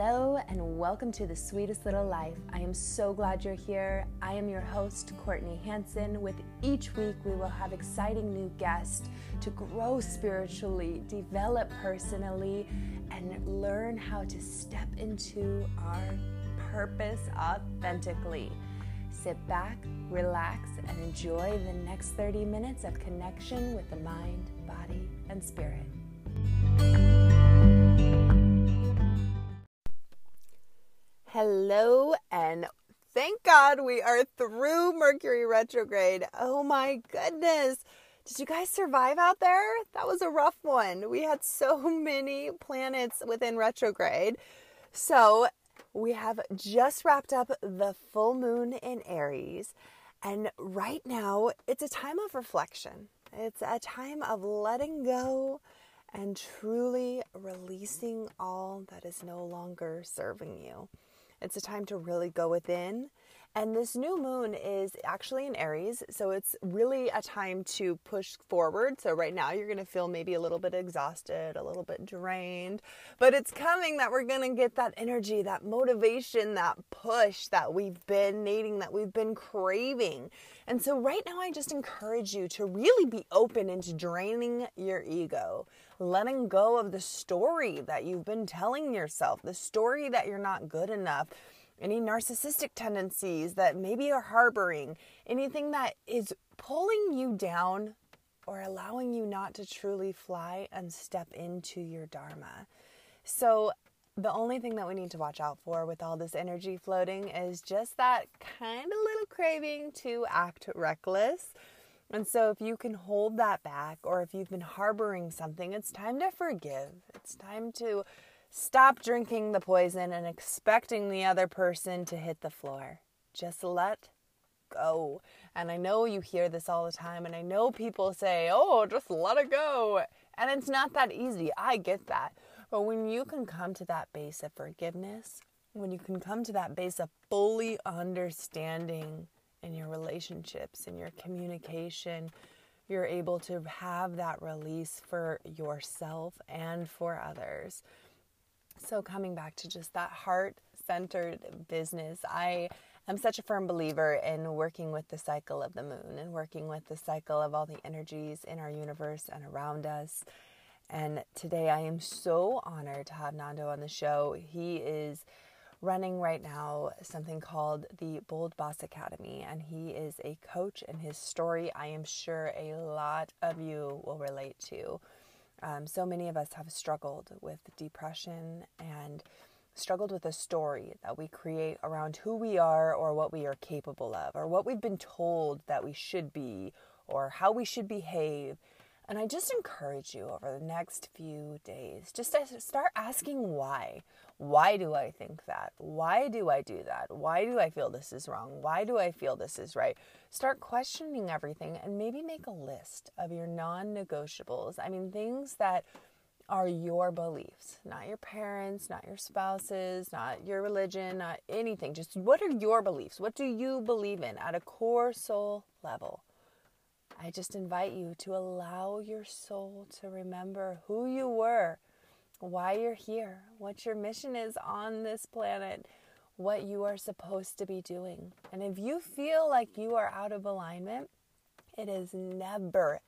Hello, and welcome to the sweetest little life. I am so glad you're here. I am your host, Courtney Hanson. With each week, we will have exciting new guests to grow spiritually, develop personally, and learn how to step into our purpose authentically. Sit back, relax, and enjoy the next 30 minutes of connection with the mind, body, and spirit. Hello, and thank God we are through Mercury retrograde. Oh my goodness. Did you guys survive out there? That was a rough one. We had so many planets within retrograde. So, we have just wrapped up the full moon in Aries, and right now it's a time of reflection. It's a time of letting go and truly releasing all that is no longer serving you. It's a time to really go within. And this new moon is actually in Aries, so it's really a time to push forward. So, right now, you're going to feel maybe a little bit exhausted, a little bit drained, but it's coming that we're going to get that energy, that motivation, that push that we've been needing, that we've been craving. And so, right now, I just encourage you to really be open into draining your ego, letting go of the story that you've been telling yourself, the story that you're not good enough, any narcissistic tendencies that maybe you're harboring, anything that is pulling you down or allowing you not to truly fly and step into your Dharma. So, the only thing that we need to watch out for with all this energy floating is just that kind of little craving to act reckless and so, if you can hold that back, or if you've been harboring something, it's time to forgive. It's time to stop drinking the poison and expecting the other person to hit the floor. Just let go. And I know you hear this all the time, and I know people say, oh, just let it go. And it's not that easy. I get that. But when you can come to that base of forgiveness, when you can come to that base of fully understanding in your relationships, in your communication, you're able to have that release for yourself and for others. So, coming back to just that heart centered business, I am such a firm believer in working with the cycle of the moon and working with the cycle of all the energies in our universe and around us. And today I am so honored to have Nando on the show. He is running right now something called the Bold Boss Academy, and he is a coach. And his story, I am sure a lot of you will relate to. Um, so many of us have struggled with depression and struggled with a story that we create around who we are or what we are capable of or what we've been told that we should be or how we should behave. And I just encourage you over the next few days just to start asking why. Why do I think that? Why do I do that? Why do I feel this is wrong? Why do I feel this is right? Start questioning everything and maybe make a list of your non negotiables. I mean, things that are your beliefs, not your parents, not your spouses, not your religion, not anything. Just what are your beliefs? What do you believe in at a core soul level? I just invite you to allow your soul to remember who you were why you're here, what your mission is on this planet, what you are supposed to be doing. And if you feel like you are out of alignment, it is never,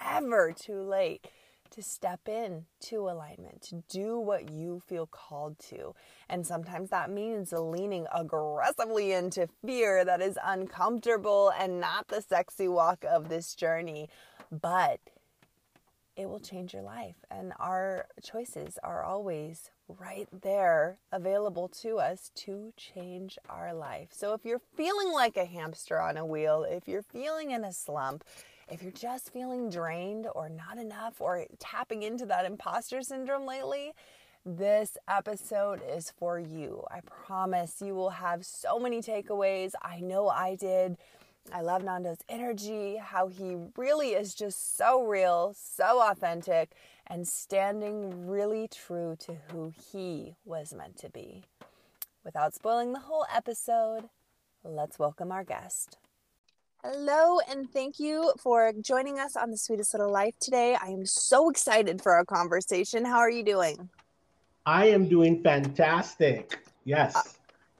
ever too late to step in to alignment, to do what you feel called to. And sometimes that means leaning aggressively into fear that is uncomfortable and not the sexy walk of this journey. But it will change your life. And our choices are always right there available to us to change our life. So if you're feeling like a hamster on a wheel, if you're feeling in a slump, if you're just feeling drained or not enough or tapping into that imposter syndrome lately, this episode is for you. I promise you will have so many takeaways. I know I did. I love Nando's energy, how he really is just so real, so authentic, and standing really true to who he was meant to be. Without spoiling the whole episode, let's welcome our guest. Hello, and thank you for joining us on the Sweetest Little Life today. I am so excited for our conversation. How are you doing? I am doing fantastic. Yes. Uh,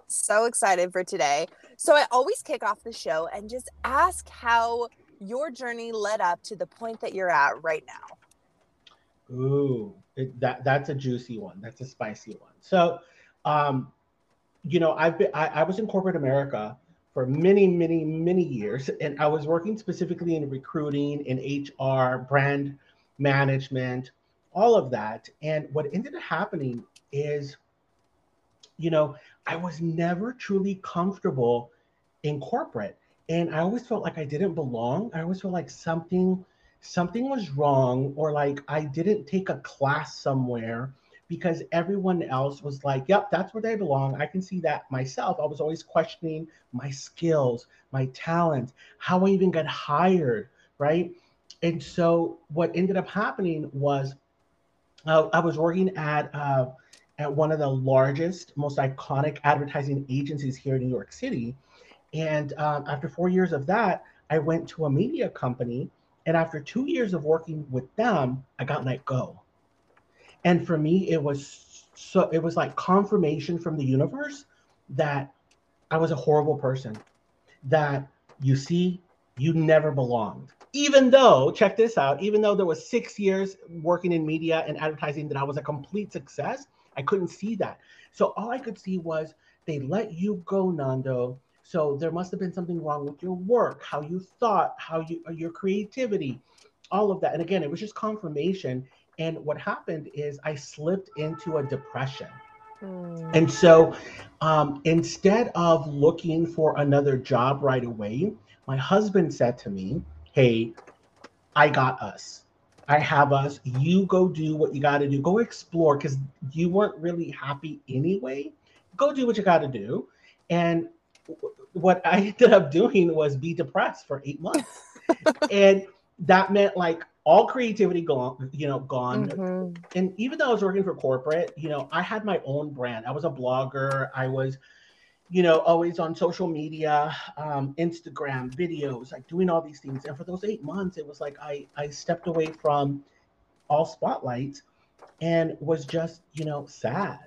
so excited for today. So I always kick off the show and just ask how your journey led up to the point that you're at right now. Ooh, it, that that's a juicy one. That's a spicy one. So, um, you know, I've been I, I was in corporate America for many, many, many years, and I was working specifically in recruiting, in HR, brand management, all of that. And what ended up happening is, you know, I was never truly comfortable in corporate. And I always felt like I didn't belong. I always felt like something something was wrong or like I didn't take a class somewhere because everyone else was like, yep, that's where they belong. I can see that myself. I was always questioning my skills, my talent, how I even got hired, right? And so what ended up happening was uh, I was working at uh, at one of the largest, most iconic advertising agencies here in New York City. And um, after four years of that, I went to a media company. And after two years of working with them, I got let go. And for me, it was so, it was like confirmation from the universe that I was a horrible person, that you see, you never belonged. Even though, check this out, even though there was six years working in media and advertising that I was a complete success, I couldn't see that. So all I could see was they let you go, Nando. So there must have been something wrong with your work, how you thought, how you your creativity, all of that. And again, it was just confirmation. And what happened is I slipped into a depression. Mm. And so um, instead of looking for another job right away, my husband said to me, Hey, I got us. I have us. You go do what you got to do. Go explore because you weren't really happy anyway. Go do what you got to do. And what I ended up doing was be depressed for eight months. and that meant like all creativity gone, you know, gone. Mm-hmm. And even though I was working for corporate, you know, I had my own brand. I was a blogger. I was you know, always on social media, um, Instagram, videos, like doing all these things. And for those eight months, it was like I, I stepped away from all spotlights and was just, you know, sad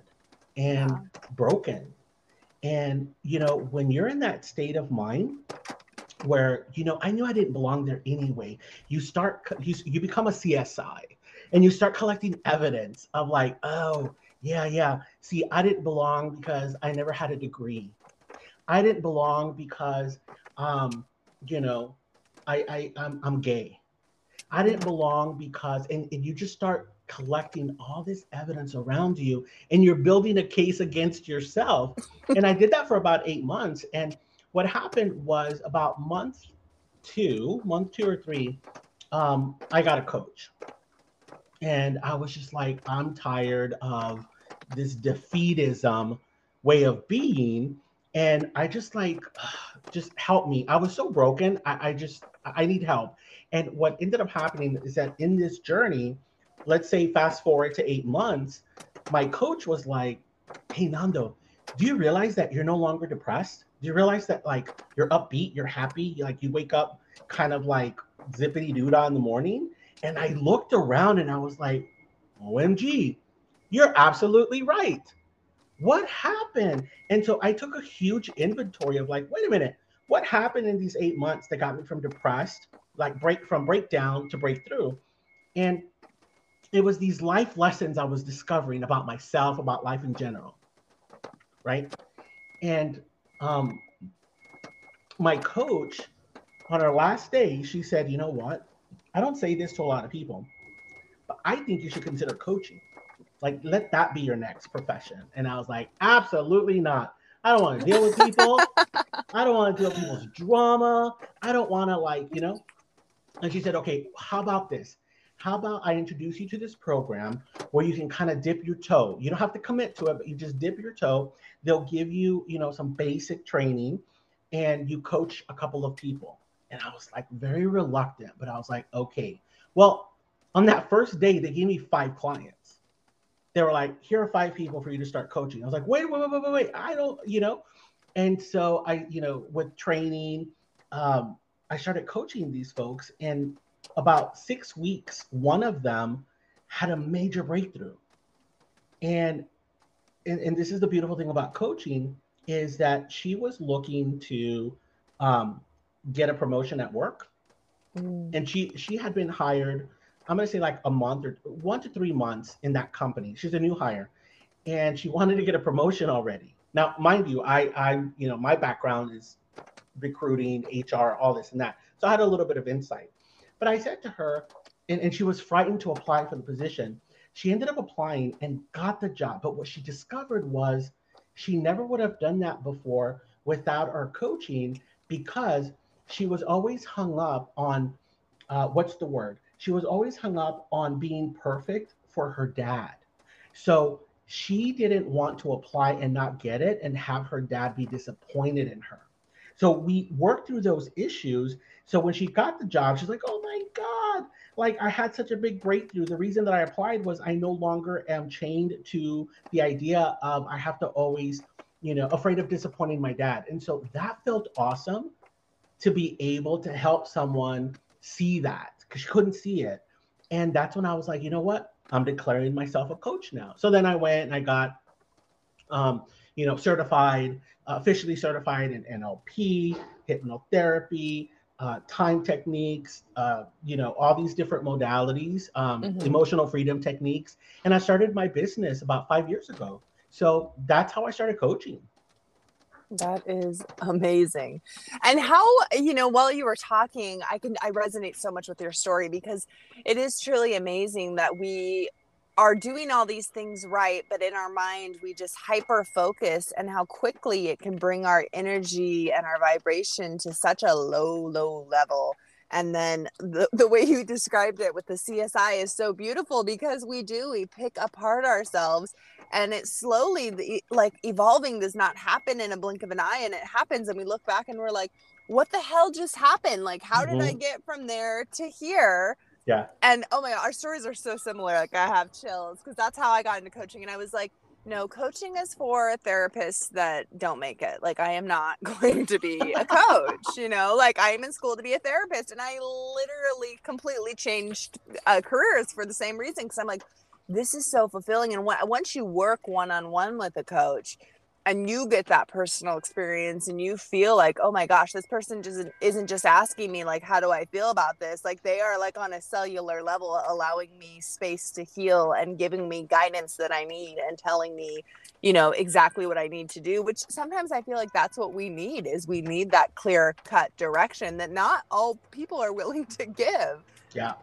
and yeah. broken. And, you know, when you're in that state of mind where, you know, I knew I didn't belong there anyway, you start, you, you become a CSI and you start collecting evidence of like, oh, yeah, yeah. See, I didn't belong because I never had a degree. I didn't belong because, um, you know, I, I I'm, I'm gay. I didn't belong because, and, and you just start collecting all this evidence around you and you're building a case against yourself. and I did that for about eight months. And what happened was about month two, month two or three, um, I got a coach. And I was just like, I'm tired of this defeatism way of being. And i just like just help me. I was so broken. I, I, just i need help. And what ended up happening is that in this journey let's say fast forward to eight months my coach was like hey nando do you realize that you're no longer depressed do you realize that like you're upbeat you're happy like you wake up kind of like zippity doodah in the morning and i looked around and i was like omg you're absolutely right. What happened? And so I took a huge inventory of like, wait a minute, what happened in these eight months that got me from depressed, like break from breakdown to breakthrough? And it was these life lessons I was discovering about myself, about life in general. Right. And um, my coach on our last day, she said, you know what? I don't say this to a lot of people, but I think you should consider coaching. Like, let that be your next profession. And I was like, absolutely not. I don't want to deal with people. I don't want to deal with people's drama. I don't want to, like, you know. And she said, okay, how about this? How about I introduce you to this program where you can kind of dip your toe? You don't have to commit to it, but you just dip your toe. They'll give you, you know, some basic training and you coach a couple of people. And I was like very reluctant, but I was like, okay. Well, on that first day, they gave me five clients they were like, here are five people for you to start coaching. I was like, wait, wait, wait, wait, wait. I don't, you know. And so I, you know, with training, um, I started coaching these folks, and about six weeks, one of them had a major breakthrough. And, and and this is the beautiful thing about coaching is that she was looking to um, get a promotion at work, mm. and she she had been hired. I'm gonna say like a month or one to three months in that company. She's a new hire, and she wanted to get a promotion already. Now, mind you, I I you know my background is recruiting, HR, all this and that, so I had a little bit of insight. But I said to her, and, and she was frightened to apply for the position. She ended up applying and got the job. But what she discovered was she never would have done that before without our coaching because she was always hung up on uh, what's the word? She was always hung up on being perfect for her dad. So she didn't want to apply and not get it and have her dad be disappointed in her. So we worked through those issues. So when she got the job, she's like, oh my God, like I had such a big breakthrough. The reason that I applied was I no longer am chained to the idea of I have to always, you know, afraid of disappointing my dad. And so that felt awesome to be able to help someone see that because she couldn't see it. And that's when I was like, you know what? I'm declaring myself a coach now. So then I went and I got, um, you know, certified, uh, officially certified in NLP, hypnotherapy, uh, time techniques, uh, you know, all these different modalities, um, mm-hmm. emotional freedom techniques. And I started my business about five years ago. So that's how I started coaching. That is amazing. And how, you know, while you were talking, I can, I resonate so much with your story because it is truly amazing that we are doing all these things right, but in our mind, we just hyper focus and how quickly it can bring our energy and our vibration to such a low, low level. And then the, the way you described it with the CSI is so beautiful because we do, we pick apart ourselves and it slowly, the, like evolving does not happen in a blink of an eye. And it happens, and we look back and we're like, what the hell just happened? Like, how mm-hmm. did I mm-hmm. get from there to here? Yeah. And oh my god, our stories are so similar. Like I have chills because that's how I got into coaching. And I was like, no, coaching is for therapists that don't make it. Like I am not going to be a coach, you know, like I am in school to be a therapist. And I literally completely changed uh, careers for the same reason. Cause I'm like, this is so fulfilling. And once you work one on one with a coach, and you get that personal experience and you feel like oh my gosh this person just isn't just asking me like how do i feel about this? Like they are like on a cellular level allowing me space to heal and giving me guidance that i need and telling me you know exactly what i need to do which sometimes i feel like that's what we need is we need that clear cut direction that not all people are willing to give. Yeah.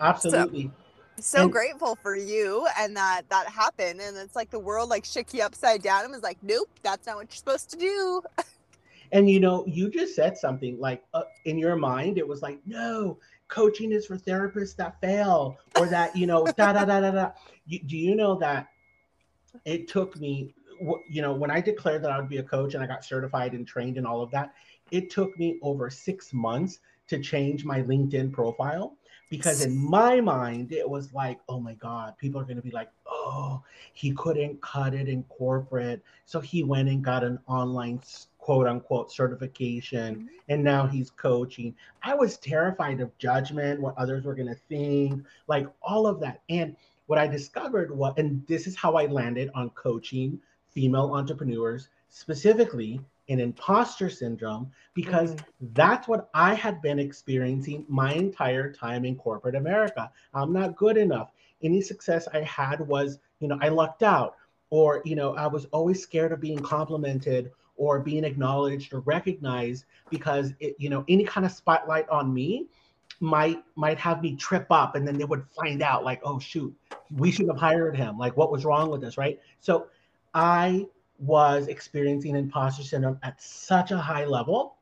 Absolutely. so, so and, grateful for you and that that happened and it's like the world like shook you upside down and was like nope that's not what you're supposed to do. And you know you just said something like uh, in your mind it was like no coaching is for therapists that fail or that you know da da da da da. You, do you know that it took me you know when i declared that i would be a coach and i got certified and trained and all of that it took me over six months to change my linkedin profile because in my mind it was like oh my god people are going to be like oh he couldn't cut it in corporate. So he went and got an online quote unquote certification mm-hmm. and now he's coaching. I was terrified of judgment what others were going to think like all of that. And what i discovered was and this is how i landed on coaching female entrepreneurs specifically an imposter syndrome because mm. that's what I had been experiencing my entire time in corporate America. I'm not good enough. Any success I had was, you know, I lucked out, or, you know, I was always scared of being complimented or being acknowledged or recognized because it, you know, any kind of spotlight on me might might have me trip up and then they would find out like oh shoot we should have hired him like what was wrong with us right so i was experiencing imposter syndrome at such a high level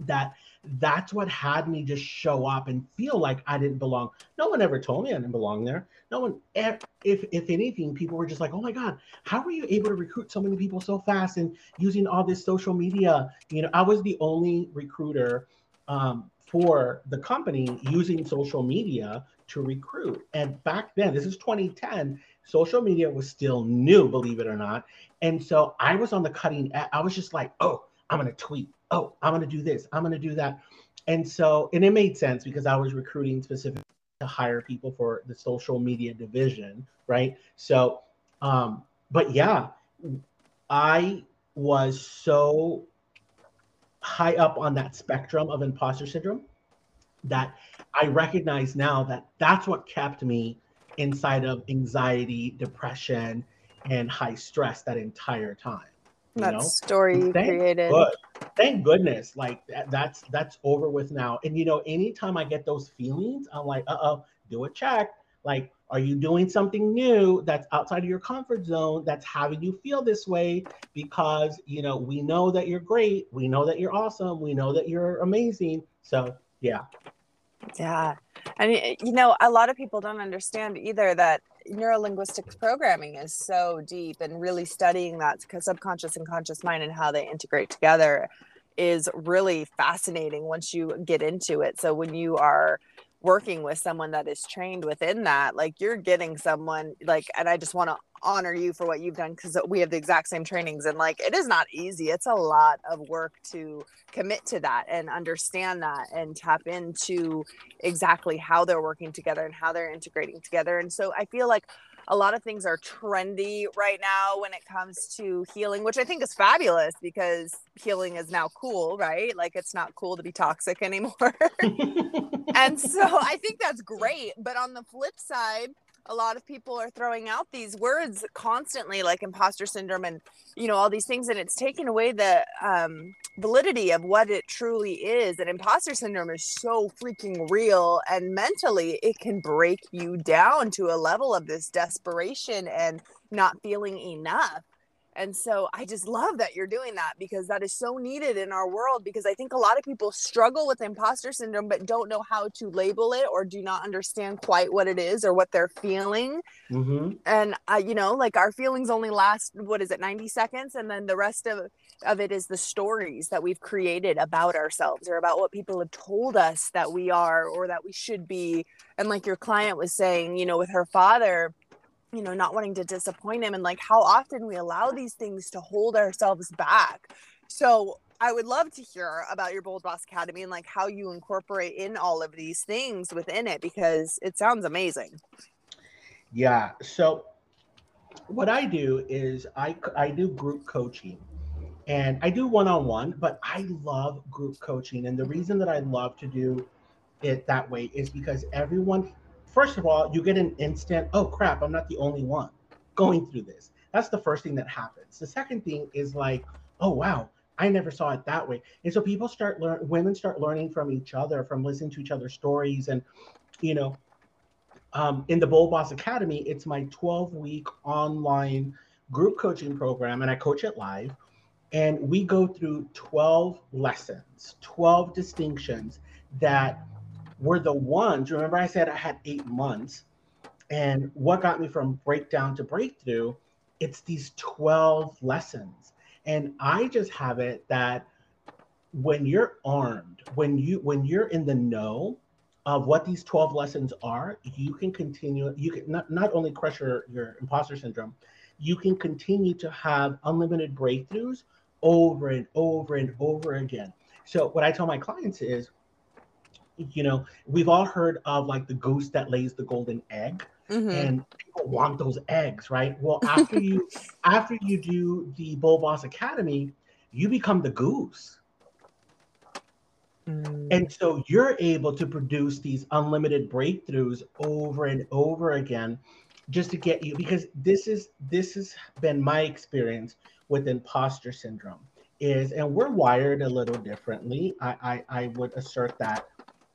that that's what had me just show up and feel like I didn't belong. No one ever told me I didn't belong there. No one, if if anything, people were just like, "Oh my God, how were you able to recruit so many people so fast and using all this social media?" You know, I was the only recruiter um, for the company using social media to recruit. And back then, this is 2010, social media was still new, believe it or not. And so I was on the cutting edge. I was just like, oh, I'm going to tweet. Oh, I'm going to do this. I'm going to do that. And so, and it made sense because I was recruiting specifically to hire people for the social media division, right? So Um, but yeah, I was so high up on that spectrum of imposter syndrome that I recognize now that that's what kept me inside of anxiety, depression, and high stress that entire time. that know? story you created. Good. Thank goodness, like that, that's that's over with now. And you know, anytime I get those feelings, I'm like, uh oh, do a check. Like, are you doing something new that's outside of your comfort zone that's having you feel this way? Because you know, we know that you're great, we know that you're awesome, we know that you're amazing. So yeah. Yeah. And you know, a lot of people don't understand either that neurolinguistics programming is so deep and really studying that subconscious and conscious mind and how they integrate together is really fascinating once you get into it. So when you are working with someone that is trained within that like you're getting someone like and i just want to honor you for what you've done because we have the exact same trainings and like it is not easy it's a lot of work to commit to that and understand that and tap into exactly how they're working together and how they're integrating together and so i feel like a lot of things are trendy right now when it comes to healing, which I think is fabulous because healing is now cool, right? Like it's not cool to be toxic anymore. and so I think that's great. But on the flip side, a lot of people are throwing out these words constantly like imposter syndrome and you know all these things and it's taken away the um, validity of what it truly is and imposter syndrome is so freaking real and mentally it can break you down to a level of this desperation and not feeling enough and so I just love that you're doing that because that is so needed in our world. Because I think a lot of people struggle with imposter syndrome, but don't know how to label it or do not understand quite what it is or what they're feeling. Mm-hmm. And, you know, like our feelings only last, what is it, 90 seconds? And then the rest of, of it is the stories that we've created about ourselves or about what people have told us that we are or that we should be. And like your client was saying, you know, with her father, you know, not wanting to disappoint him and like how often we allow these things to hold ourselves back. So I would love to hear about your Bold Boss Academy and like how you incorporate in all of these things within it because it sounds amazing. Yeah. So what I do is I I do group coaching and I do one-on-one, but I love group coaching and the reason that I love to do it that way is because everyone first of all, you get an instant, oh crap, I'm not the only one going through this. That's the first thing that happens. The second thing is like, oh wow, I never saw it that way. And so people start learn women start learning from each other, from listening to each other's stories. And, you know, um, in the Bold Boss Academy, it's my 12 week online group coaching program, and I coach it live. And we go through 12 lessons, 12 distinctions that were the ones, remember I said I had eight months. And what got me from breakdown to breakthrough, it's these 12 lessons. And I just have it that when you're armed, when you when you're in the know of what these 12 lessons are, you can continue, you can not, not only crush your, your imposter syndrome, you can continue to have unlimited breakthroughs over and over and over again. So what I tell my clients is you know, we've all heard of like the goose that lays the golden egg. Mm-hmm. And people want those eggs, right? Well, after you after you do the Bold Boss Academy, you become the goose. Mm. And so you're able to produce these unlimited breakthroughs over and over again just to get you because this is this has been my experience with imposter syndrome is and we're wired a little differently. I I, I would assert that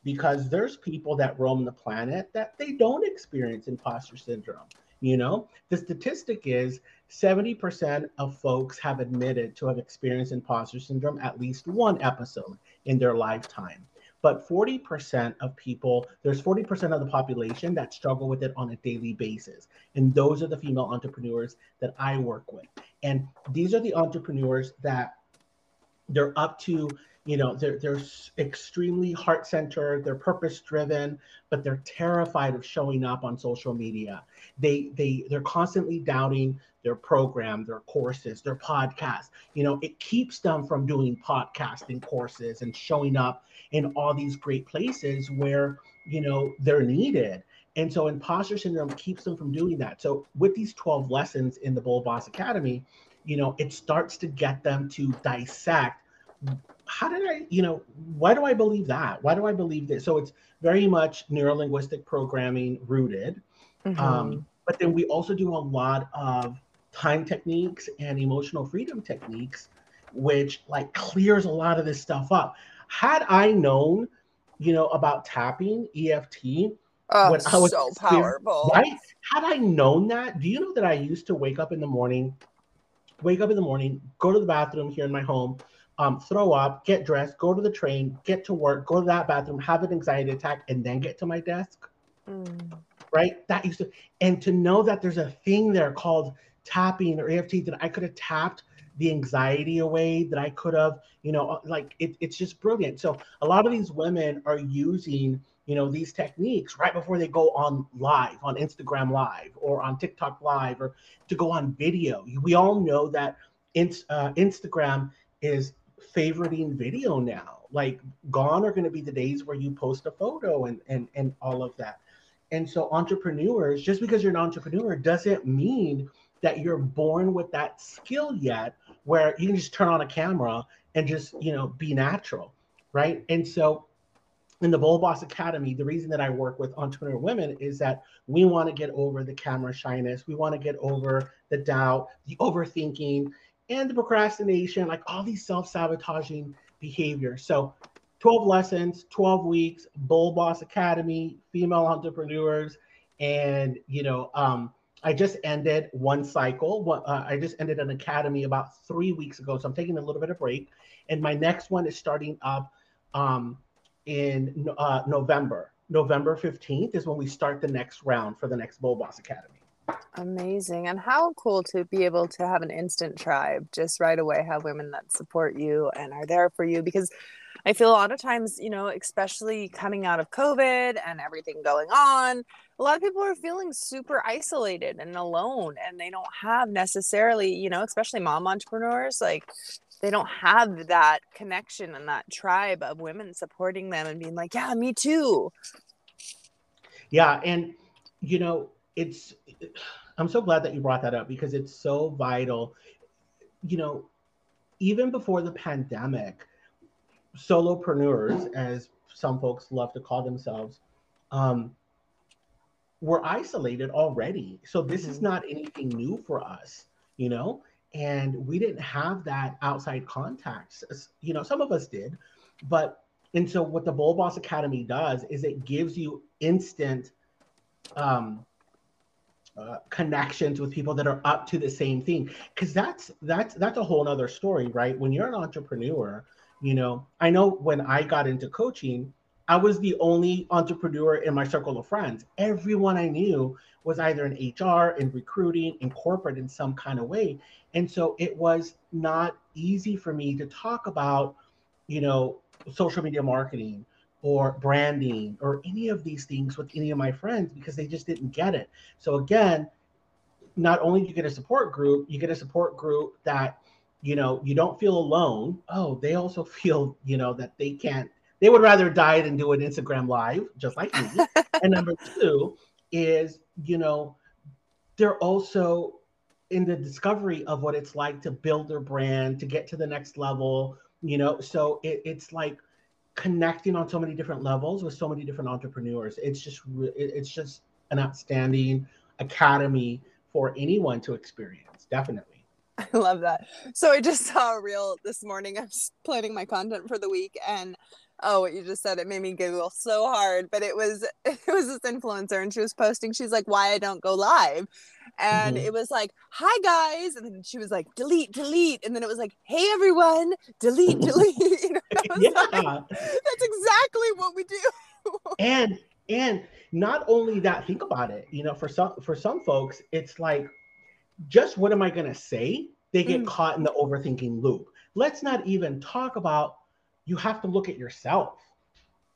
because there's people that roam the planet that they don't experience imposter syndrome. You know, the statistic is 70% of folks have admitted to have experienced imposter syndrome at least one episode in their lifetime. But 40% of people, there's 40% of the population that struggle with it on a daily basis. And those are the female entrepreneurs that I work with. And these are the entrepreneurs that they're up to you know they're, they're extremely heart centered they're purpose driven but they're terrified of showing up on social media. They they they're constantly doubting their program their courses their podcast. You know it keeps them from doing podcasting courses and showing up in all these great places where you know they're needed. And so imposter syndrome keeps them from doing that. So with these 12 lessons in the Bold Boss Academy, you know, it starts to get them to dissect how did I, you know, why do I believe that? Why do I believe this? So it's very much neurolinguistic programming rooted. Mm-hmm. Um, but then we also do a lot of time techniques and emotional freedom techniques, which like clears a lot of this stuff up. Had I known, you know, about tapping EFT, oh, when I was so powerful, right? Had I known that, do you know that I used to wake up in the morning, wake up in the morning, go to the bathroom here in my home, um, throw up, get dressed, go to the train, get to work, go to that bathroom, have an anxiety attack, and then get to my desk. Mm. Right? That used to, and to know that there's a thing there called tapping or EFT that I could have tapped the anxiety away, that I could have, you know, like it, it's just brilliant. So a lot of these women are using, you know, these techniques right before they go on live, on Instagram Live or on TikTok Live or to go on video. We all know that in, uh, Instagram is favoriting video now. Like gone are going to be the days where you post a photo and and and all of that. And so entrepreneurs, just because you're an entrepreneur doesn't mean that you're born with that skill yet where you can just turn on a camera and just, you know, be natural, right? And so in the Bold Boss Academy, the reason that I work with entrepreneur women is that we want to get over the camera shyness. We want to get over the doubt, the overthinking, and the procrastination, like all these self sabotaging behaviors. So, 12 lessons, 12 weeks, Bold Boss Academy, female entrepreneurs. And, you know, um, I just ended one cycle. Uh, I just ended an academy about three weeks ago. So I'm taking a little bit of break. And my next one is starting up um, in uh, November. November 15th is when we start the next round for the next Bold Boss Academy. Amazing. And how cool to be able to have an instant tribe just right away, have women that support you and are there for you. Because I feel a lot of times, you know, especially coming out of COVID and everything going on, a lot of people are feeling super isolated and alone, and they don't have necessarily, you know, especially mom entrepreneurs, like they don't have that connection and that tribe of women supporting them and being like, yeah, me too. Yeah. And, you know, it's I'm so glad that you brought that up because it's so vital. You know, even before the pandemic, solopreneurs, as some folks love to call themselves, um, were isolated already. So this mm-hmm. is not anything new for us, you know, and we didn't have that outside contacts. You know, some of us did, but and so what the Bold Boss Academy does is it gives you instant um, uh, connections with people that are up to the same thing. Because that's that's that's a whole other story right? When you're an entrepreneur you know i know when i got into coaching i was the only entrepreneur in my circle of friends. Everyone i knew was either in hr in recruiting in corporate in some kind of way. And so it was not easy for me to talk about you know social media marketing or branding or any of these things with any of my friends because they just didn't get it. So again, not only do you get a support group, you get a support group that you know you don't feel alone. Oh, they also feel you know that they can't. They would rather die than do an Instagram live, just like me. and number two is you know they're also in the discovery of what it's like to build their brand to get to the next level. You know, so it, it's like connecting on so many different levels with so many different entrepreneurs. It's just it's just an outstanding academy for anyone to experience. Definitely. I love that. So I just saw a reel this morning. I was planning my content for the week and oh what you just said it made me giggle so hard but it was it was this influencer and she was posting she's like why i don't go live and mm-hmm. it was like hi guys and then she was like delete delete and then it was like hey everyone delete delete you know, yeah. Like, that's exactly what we do and and not only that think about it you know for some for some folks it's like just what am i going to say they get mm. caught in the overthinking loop let's not even talk about you have to look at yourself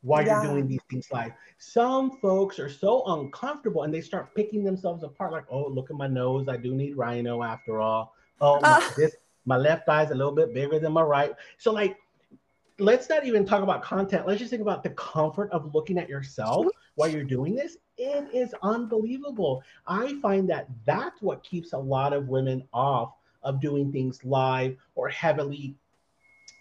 while yeah. you're doing these things live. Some folks are so uncomfortable and they start picking themselves apart, like, oh, look at my nose. I do need rhino after all. Oh, my, uh. this my left eye is a little bit bigger than my right. So, like, let's not even talk about content. Let's just think about the comfort of looking at yourself while you're doing this. It is unbelievable. I find that that's what keeps a lot of women off of doing things live or heavily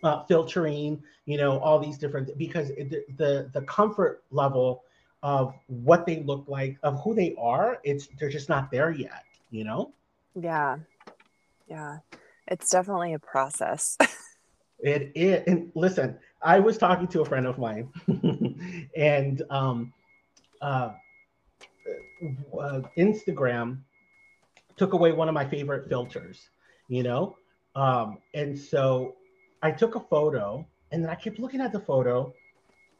uh, filtering, you know, all these different because the, the the comfort level of what they look like, of who they are, it's they're just not there yet, you know? Yeah. Yeah. It's definitely a process. it is. And listen, I was talking to a friend of mine and um uh, uh, Instagram took away one of my favorite filters, you know? Um, and so I took a photo and then I kept looking at the photo.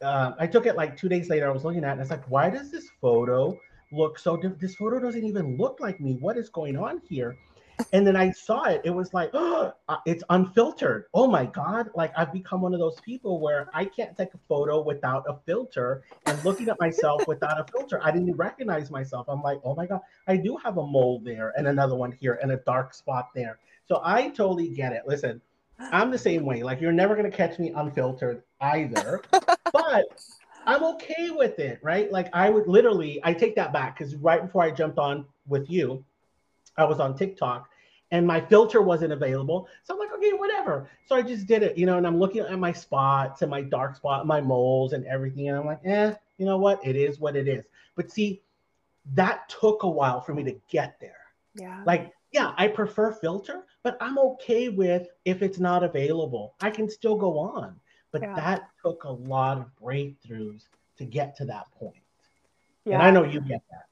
Uh, I took it like two days later. I was looking at it and it's like, why does this photo look so different? This photo doesn't even look like me. What is going on here? And then I saw it. It was like, oh, it's unfiltered. Oh my God. Like I've become one of those people where I can't take a photo without a filter and looking at myself without a filter. I didn't recognize myself. I'm like, oh my God, I do have a mole there and another one here and a dark spot there. So I totally get it. Listen, I'm the same way. Like you're never going to catch me unfiltered either. but I'm okay with it, right? Like I would literally, I take that back because right before I jumped on with you, I was on TikTok and my filter wasn't available. So I'm like, okay, whatever. So I just did it, you know, and I'm looking at my spots and my dark spot, my moles and everything. And I'm like, eh, you know what? It is what it is. But see, that took a while for me to get there. Yeah. Like, yeah, I prefer filter, but I'm okay with if it's not available. I can still go on. But yeah. that took a lot of breakthroughs to get to that point. Yeah. And I know you get that.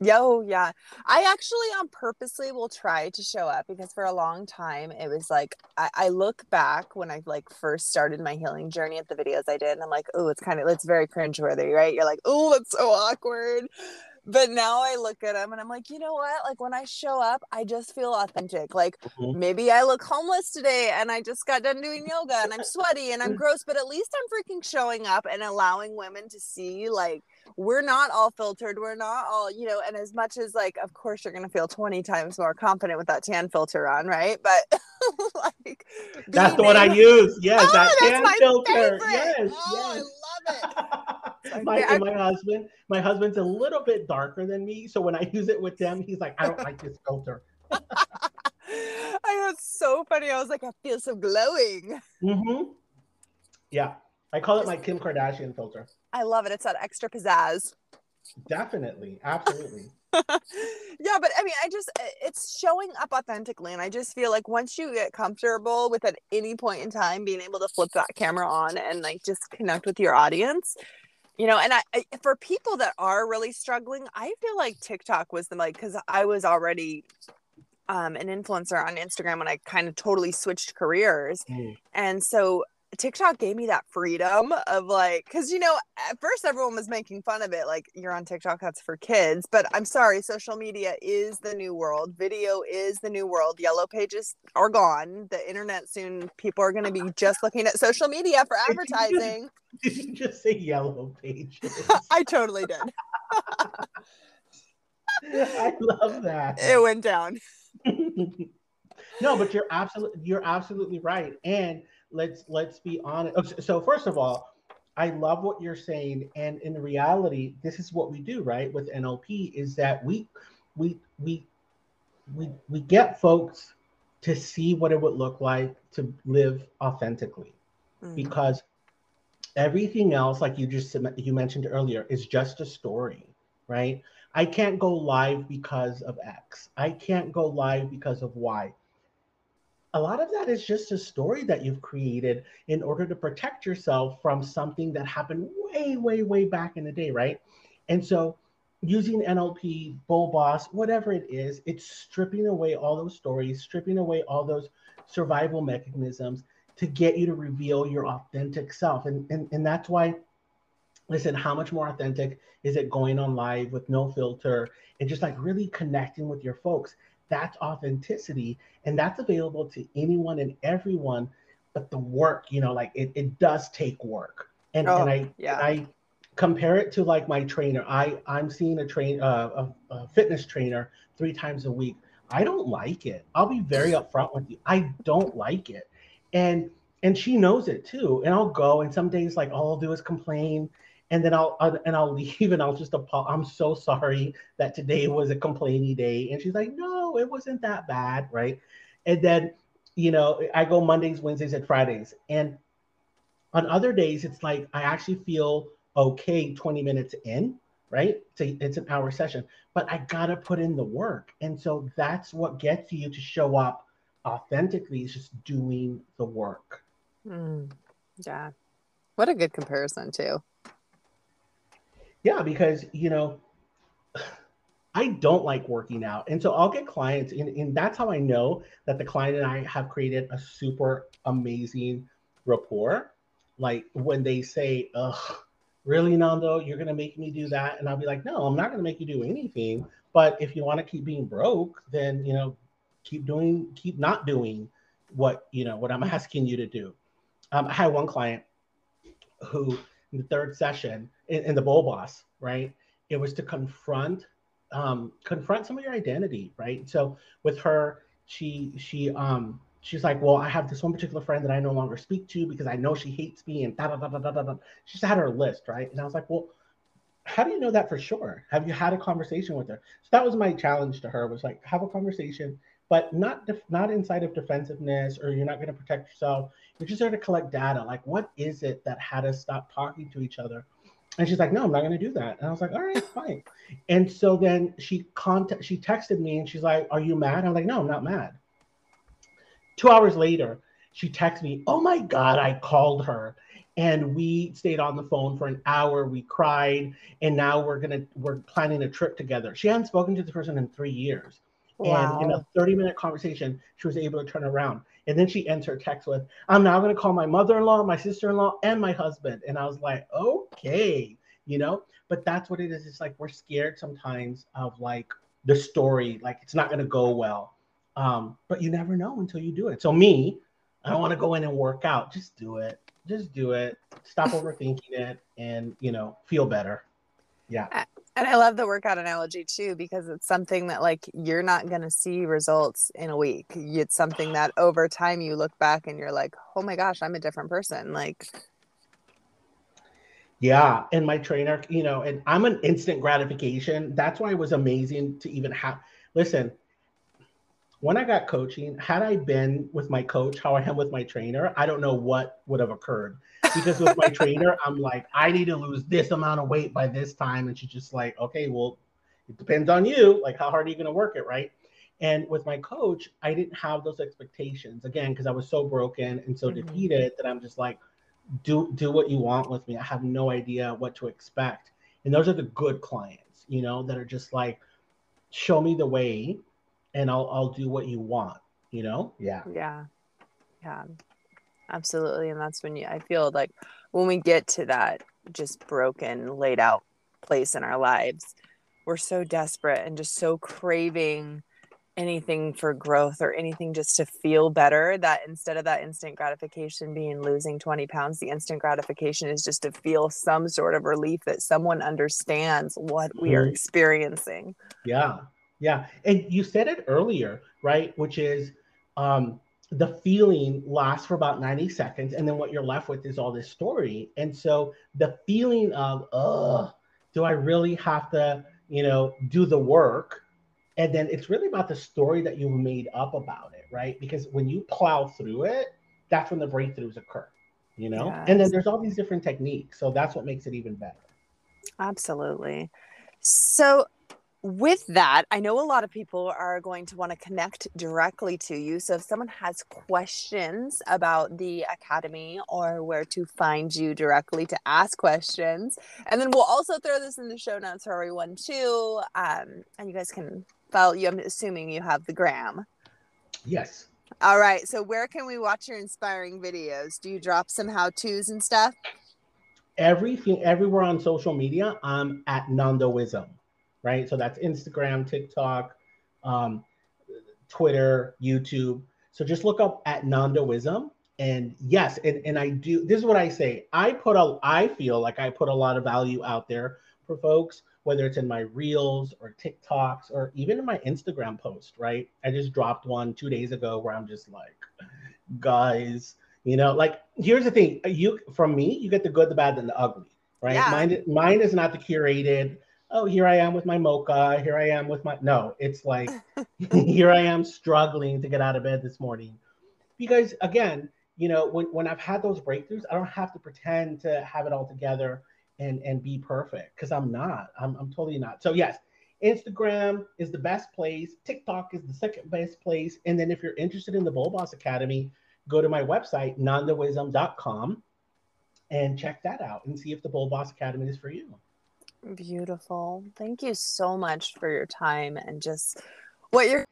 Yo, yeah. I actually on purposely will try to show up because for a long time it was like I, I look back when I like first started my healing journey at the videos I did, and I'm like, oh, it's kind of it's very cringeworthy, right? You're like, oh, that's so awkward but now I look at them and I'm like, you know what? Like when I show up, I just feel authentic. Like mm-hmm. maybe I look homeless today and I just got done doing yoga and I'm sweaty and I'm gross, but at least I'm freaking showing up and allowing women to see like we're not all filtered. We're not all, you know, and as much as like, of course, you're going to feel 20 times more confident with that tan filter on, right? But like, that's the one I use. Yes, oh, that tan filter. Favorite. Yes, oh, yes. I love it. my, my husband, my husband's a little bit darker than me, so when I use it with them, he's like, I don't like this filter. I it's so funny. I was like, I feel so glowing. Mm-hmm. Yeah, I call it my Kim Kardashian filter. I love it. It's that extra pizzazz. Definitely, absolutely. yeah, but I mean, I just it's showing up authentically, and I just feel like once you get comfortable with at any point in time being able to flip that camera on and like just connect with your audience, you know and I, I, for people that are really struggling i feel like tiktok was the like because i was already um, an influencer on instagram when i kind of totally switched careers mm. and so TikTok gave me that freedom of like, because you know, at first everyone was making fun of it, like you're on TikTok, that's for kids. But I'm sorry, social media is the new world. Video is the new world. Yellow pages are gone. The internet soon, people are going to be just looking at social media for advertising. Did you just say yellow pages? I totally did. I love that. It went down. no, but you're absolutely you're absolutely right, and let's let's be honest. So first of all, I love what you're saying, and in reality, this is what we do, right? With NLP, is that we we we we we get folks to see what it would look like to live authentically, mm-hmm. because everything else, like you just you mentioned earlier, is just a story, right? I can't go live because of X. I can't go live because of Y a lot of that is just a story that you've created in order to protect yourself from something that happened way, way, way back in the day, right? And so using NLP, Bold Boss, whatever it is, it's stripping away all those stories, stripping away all those survival mechanisms to get you to reveal your authentic self. And, and, and that's why, listen, how much more authentic is it going on live with no filter and just like really connecting with your folks? That's authenticity. And that's available to anyone and everyone. But the work, you know, like it, it does take work. And, oh, and I, yeah. I compare it to like my trainer. I, I'm seeing a train, uh, a, a fitness trainer three times a week. I don't like it. I'll be very upfront with you. I don't like it. And and she knows it too. And I'll go, and some days like all I'll do is complain, and then I'll, I'll and I'll leave, and I'll just apologize. I'm so sorry that today was a complaining day. And she's like, no, it wasn't that bad, right? And then you know I go Mondays, Wednesdays, and Fridays, and on other days it's like I actually feel okay 20 minutes in right it's, it's an hour session but i gotta put in the work and so that's what gets you to show up authentically is just doing the work Mm, yeah. What a good comparison, too. Yeah, because, you know, I don't like working out. And so I'll get clients, and, and that's how I know that the client and I have created a super amazing rapport. Like when they say, Ugh, really, Nando, you're going to make me do that? And I'll be like, no, I'm not going to make you do anything. But if you want to keep being broke, then, you know, keep doing, keep not doing what, you know, what I'm asking you to do. Um, I had one client who, in the third session, in, in the Bold Boss, right? It was to confront um, confront some of your identity, right? So with her, she she um she's like, well, I have this one particular friend that I no longer speak to because I know she hates me and da da da da da da. She had her list, right? And I was like, well, how do you know that for sure? Have you had a conversation with her? So that was my challenge to her was like, have a conversation, but not def- not inside of defensiveness or you're not going to protect yourself. You're just there to collect data. Like, what is it that had us stop talking to each other? And she's like, no, I'm not going to do that. And I was like, all right, fine. And so then she contact, she texted me and she's like, are you mad? I'm like, no, I'm not mad. Two hours later, she texted me, oh my God, I called her and we stayed on the phone for an hour. We cried, and now we're gonna we're planning a trip together. She hadn't spoken to the person in three years, wow. and in a 30 minute conversation, she was able to turn around. And then she ends her text with, I'm now going to call my mother in law, my sister in law, and my husband. And I was like, okay, you know, but that's what it is. It's like we're scared sometimes of like the story, like it's not going to go well. Um, but you never know until you do it. So, me, I don't want to go in and work out. Just do it. Just do it. Stop overthinking it and, you know, feel better. Yeah. And I love the workout analogy too, because it's something that like you're not going to see results in a week. It's something that over time you look back and you're like, oh my gosh, I'm a different person. Like, yeah. And my trainer, you know, and I'm an instant gratification. That's why it was amazing to even have, listen, when I got coaching, had I been with my coach how I am with my trainer, I don't know what would have occurred because with my trainer, I'm like, I need to lose this amount of weight by this time. And she's just like, okay, well, it depends on you. Like, how hard are you going to work it? Right. And with my coach, I didn't have those expectations again because I was so broken and so mm-hmm. defeated that I'm just like, do do what you want with me. I have no idea what to expect. And those are the good clients, you know, that are just like, show me the way, and I'll I'll do what you want. You know? Yeah. Yeah. Yeah absolutely and that's when you i feel like when we get to that just broken laid out place in our lives we're so desperate and just so craving anything for growth or anything just to feel better that instead of that instant gratification being losing 20 pounds the instant gratification is just to feel some sort of relief that someone understands what we are mm-hmm. experiencing yeah yeah and you said it earlier right which is um the feeling lasts for about 90 seconds and then what you're left with is all this story. And so the feeling of oh do i really have to you know do the work? And then it's really about the story that you've made up about it right? Because when you plow through it that's when the breakthroughs occur you know? Yes. and then there's all these different techniques so that's what makes it even better. Absolutely. So with that, I know a lot of people are going to want to connect directly to you. So if someone has questions about the Academy or where to find you directly to ask questions, and then we'll also throw this in the show notes for everyone too. Um, and you guys can follow you. I'm assuming you have the gram. Yes. All right. So where can we watch your inspiring videos? Do you drop some how tos and stuff? Everything, everywhere on social media, I'm at Nandoism right? So that's Instagram, TikTok, um, Twitter, YouTube. So just look up at Nandoism. And yes, and, and I do this is what I say. I put a I feel like I put a lot of value out there for folks, whether it's in my reels or TikToks or even in my Instagram post, right? I just dropped one two days ago where I'm just like, guys, You know, like here's the thing: you from me, you get the good, the bad, and the ugly, right? Yeah. Mine, mine is not the curated. Oh, here I am with my mocha. Here I am with my. No, it's like here I am struggling to get out of bed this morning, because again, you know, when when I've had those breakthroughs, I don't have to pretend to have it all together and and be perfect because I'm not. I'm I'm totally not. So yes, Instagram is the best place. TikTok is the second best place. And then if you're interested in the Bold Boss Academy, go to my website, nandoism.com, and check that out and see if the Bold Boss Academy is for you. Beautiful. Thank you so much for your time and just what you're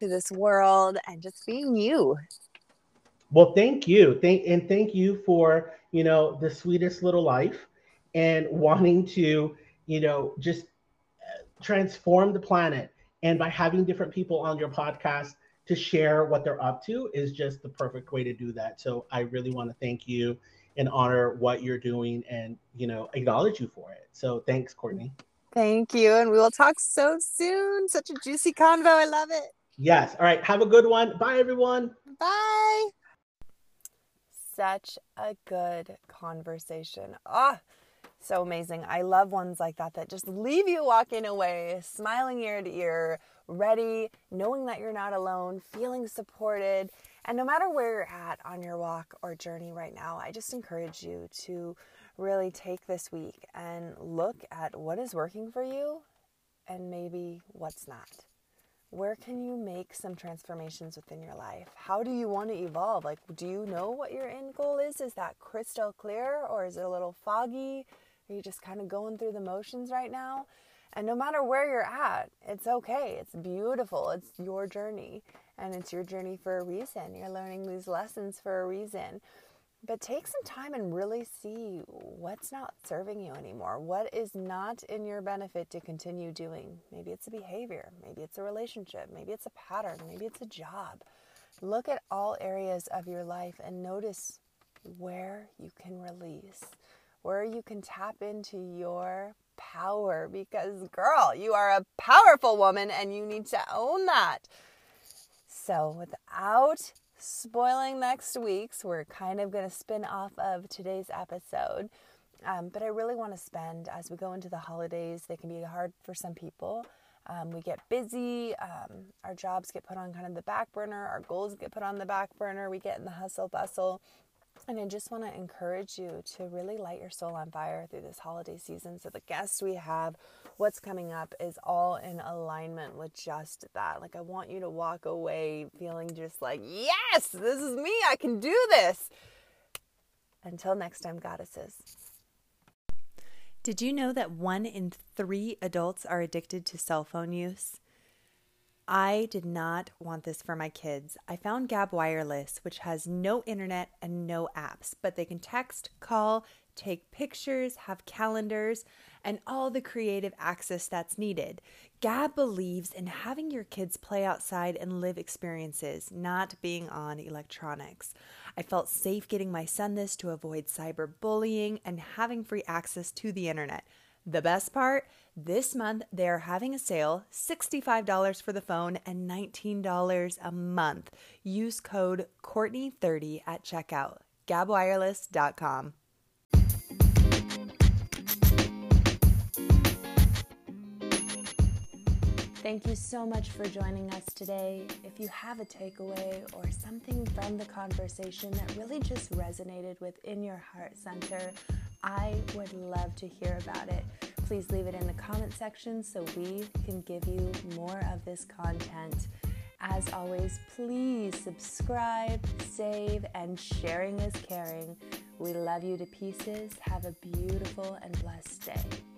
to this world and just being you. Well, thank you. Thank and thank you for, you know, the sweetest little life and wanting to, you know, just uh, transform the planet. And by having different people on your podcast to share what they're up to is just the perfect way to do that. So I really want to thank you and honor what you're doing and, you know, acknowledge you for it. So thanks, Courtney. Thank you. And we will talk so soon. Such a juicy convo. I love it. Yes. All right. Have a good one. Bye, everyone. Bye. Such a good conversation. Ah, so amazing. I love ones like that that just leave you walking away, smiling ear to ear, ready, knowing that you're not alone, feeling supported. And no matter where you're at on your walk or journey right now, I just encourage you to really take this week and look at what is working for you and maybe what's not. Where can you make some transformations within your life? How do you want to evolve? Like, do you know what your end goal is? Is that crystal clear or is it a little foggy? Are you just kind of going through the motions right now? And no matter where you're at, it's okay. It's beautiful. It's your journey. And it's your journey for a reason. You're learning these lessons for a reason. But take some time and really see what's not serving you anymore. What is not in your benefit to continue doing? Maybe it's a behavior. Maybe it's a relationship. Maybe it's a pattern. Maybe it's a job. Look at all areas of your life and notice where you can release, where you can tap into your power because, girl, you are a powerful woman and you need to own that. So, without spoiling next week's, we're kind of going to spin off of today's episode. Um, but I really want to spend as we go into the holidays, they can be hard for some people. Um, we get busy, um, our jobs get put on kind of the back burner, our goals get put on the back burner, we get in the hustle bustle. And I just want to encourage you to really light your soul on fire through this holiday season. So, the guests we have, what's coming up, is all in alignment with just that. Like, I want you to walk away feeling just like, yes, this is me. I can do this. Until next time, goddesses. Did you know that one in three adults are addicted to cell phone use? I did not want this for my kids. I found Gab Wireless, which has no internet and no apps, but they can text, call, take pictures, have calendars, and all the creative access that's needed. Gab believes in having your kids play outside and live experiences, not being on electronics. I felt safe getting my son this to avoid cyberbullying and having free access to the internet. The best part this month they're having a sale $65 for the phone and $19 a month. Use code Courtney30 at checkout. GabWireless.com. Thank you so much for joining us today. If you have a takeaway or something from the conversation that really just resonated within your heart center, I would love to hear about it. Please leave it in the comment section so we can give you more of this content. As always, please subscribe, save, and sharing is caring. We love you to pieces. Have a beautiful and blessed day.